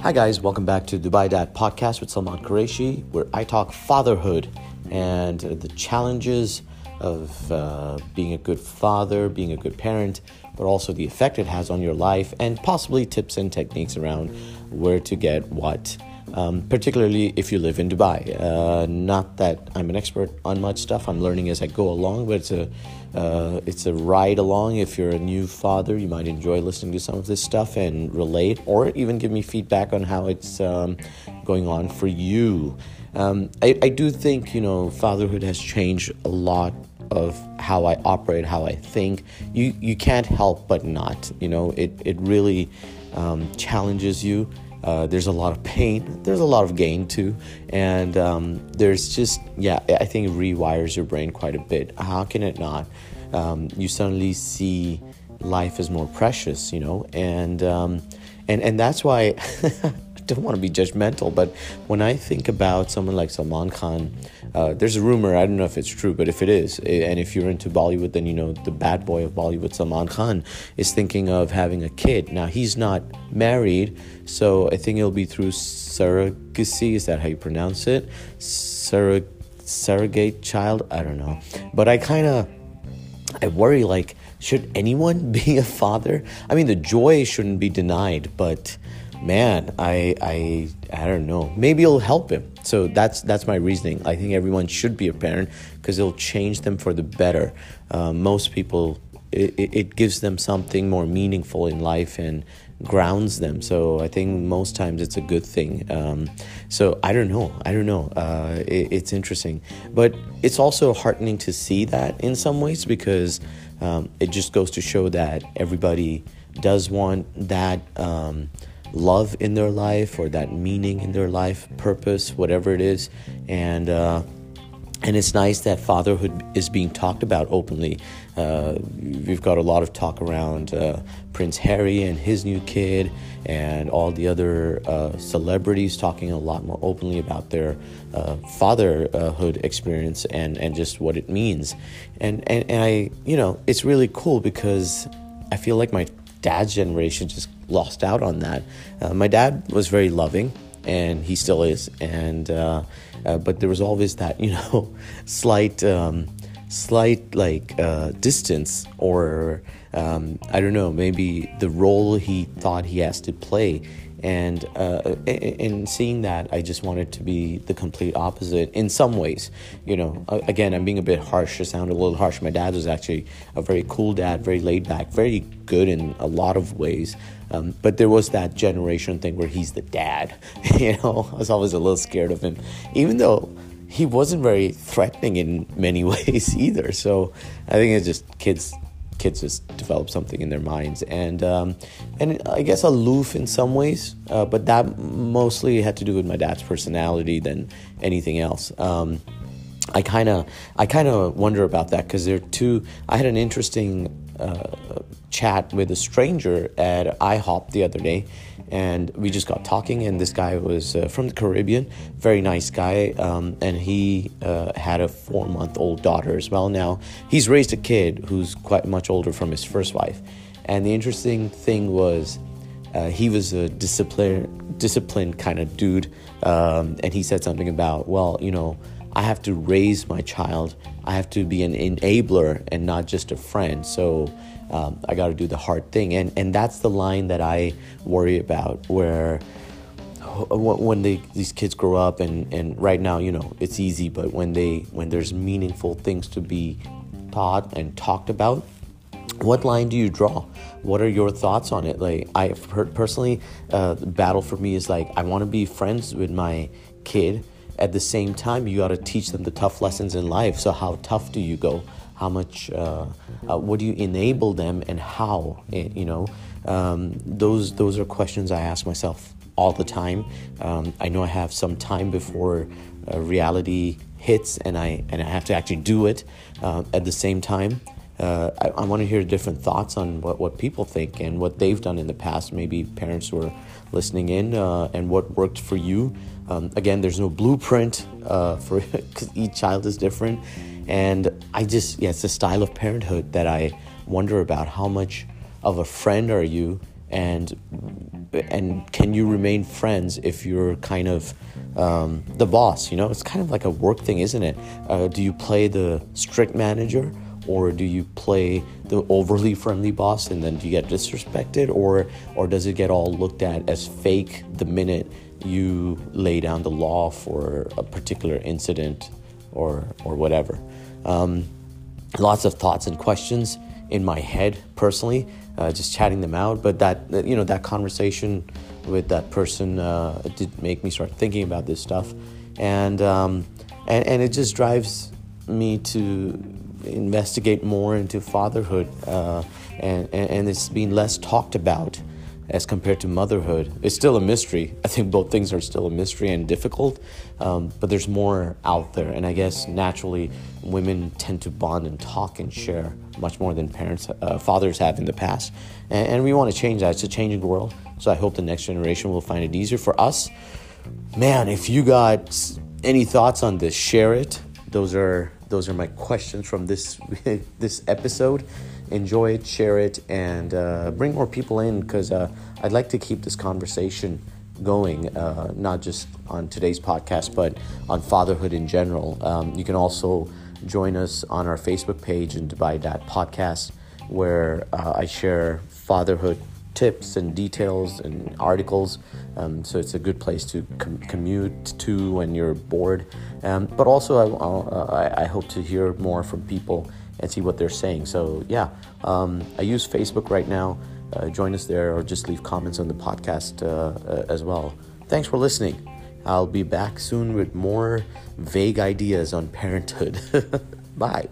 Hi, guys, welcome back to Dubai Dad Podcast with Salman Qureshi, where I talk fatherhood and the challenges of uh, being a good father, being a good parent, but also the effect it has on your life, and possibly tips and techniques around where to get what. Um, particularly if you live in Dubai. Uh, not that I'm an expert on much stuff. I'm learning as I go along, but it's a uh, it's a ride along. If you're a new father, you might enjoy listening to some of this stuff and relate, or even give me feedback on how it's um, going on for you. Um, I, I do think you know fatherhood has changed a lot of how I operate, how I think. You you can't help but not. You know, it it really um, challenges you. Uh, there's a lot of pain. There's a lot of gain too, and um, there's just yeah. I think it rewires your brain quite a bit. How can it not? Um, you suddenly see life as more precious, you know, and um, and and that's why don't want to be judgmental, but when I think about someone like Salman Khan, uh, there's a rumor, I don't know if it's true, but if it is, eh, and if you're into Bollywood, then you know the bad boy of Bollywood, Salman Khan, is thinking of having a kid. Now, he's not married, so I think it'll be through surrogacy. Is that how you pronounce it? Surrog- surrogate child? I don't know. But I kind of, I worry like, should anyone be a father? I mean, the joy shouldn't be denied, but man, I I I don't know. Maybe it'll help him. So that's that's my reasoning. I think everyone should be a parent because it'll change them for the better. Uh, most people, it, it gives them something more meaningful in life and grounds them. So I think most times it's a good thing. Um, so I don't know. I don't know. Uh, it, it's interesting, but it's also heartening to see that in some ways because um, it just goes to show that everybody does want that. Um, love in their life or that meaning in their life, purpose, whatever it is. And, uh, and it's nice that fatherhood is being talked about openly. Uh, we've got a lot of talk around uh, Prince Harry and his new kid, and all the other uh, celebrities talking a lot more openly about their uh, fatherhood experience and, and just what it means. And, and, and I, you know, it's really cool because I feel like my dad's generation just lost out on that. Uh, my dad was very loving, and he still is. And uh, uh, but there was always that you know slight um, slight like uh, distance or um, I don't know maybe the role he thought he has to play and uh, in seeing that i just wanted to be the complete opposite in some ways. You know again i'm being a bit harsh to sound a little harsh. My dad was actually a very cool dad very laid back very good in a lot of ways. Um, but there was that generation thing where he's the dad you know? I was always a little scared of him even though he wasn't very threatening in many ways either. So i think it's just kids kids just develop something in their minds and um, and I guess aloof in some ways, uh, but that mostly had to do with my dad's personality than anything else. Um, I kind of I kind of wonder about that because there are two. I had an interesting uh, chat with a stranger at IHOP the other day, and we just got talking. And this guy was uh, from the Caribbean, very nice guy, um, and he uh, had a four month old daughter as well. Now he's raised a kid who's quite much older from his first wife, and the interesting thing was. Uh, he was a disciplined, disciplined kind of dude, um, and he said something about, well, you know, I have to raise my child. I have to be an enabler and not just a friend. So um, I got to do the hard thing. And, and that's the line that I worry about where when they, these kids grow up and, and right now, you know, it's easy, but when they, when there's meaningful things to be taught and talked about, what line do you draw? What are your thoughts on it? Like heard personally, uh, the battle for me is like I want to be friends with my kid, at the same time, you got to teach them the tough lessons in life. So, how tough do you go? How much? Uh, uh, what do you enable them, and how? Eh, you know, um, those those are questions I ask myself all the time. Um, I know I have some time before uh, reality hits, and I and I have to actually do it uh, at the same time. Uh, I, I want to hear different thoughts on what, what people think and what they've done in the past. Maybe parents who are listening in uh, and what worked for you. Um, again, there's no blueprint uh, for because each child is different, and I just yeah, it's the style of parenthood that I wonder about. How much of a friend are you? And and can you remain friends if you're kind of um, the boss you know? It's kind of like a work thing isn't it? Uh, do you play the strict manager or do you play the overly friendly boss and then do you get disrespected? Or or does it get all looked at as fake the minute you lay down the law for a particular incident or or whatever? Um, lots of thoughts and questions in my head personally uh, just chatting them out but that you know that conversation with that person uh, did make me start thinking about this stuff. And um, and, and it just drives me to investigate more into fatherhood, uh, and, and it's being less talked about as compared to motherhood. It's still a mystery. I think both things are still a mystery and difficult, um, but there's more out there. And I guess naturally, women tend to bond and talk and share much more than parents, uh, fathers have in the past. And, and we want to change that. It's a changing world. So I hope the next generation will find it easier for us. Man, if you got any thoughts on this, share it. Those are those are my questions from this this episode. Enjoy it, share it, and uh, bring more people in because uh, I'd like to keep this conversation going, uh, not just on today's podcast, but on fatherhood in general. Um, you can also join us on our Facebook page and Dubai Dad Podcast, where uh, I share fatherhood tips and details and articles. Um, so it's a good place to com- commute to when you're bored. Um, but also, I, I, I, hope to hear more from people and see what they're saying. So yeah, um, I use Facebook right now. Uh, join us there or just leave comments on the podcast uh, uh, as well. Thanks for listening. I'll be back soon with more vague ideas on parenthood. Bye.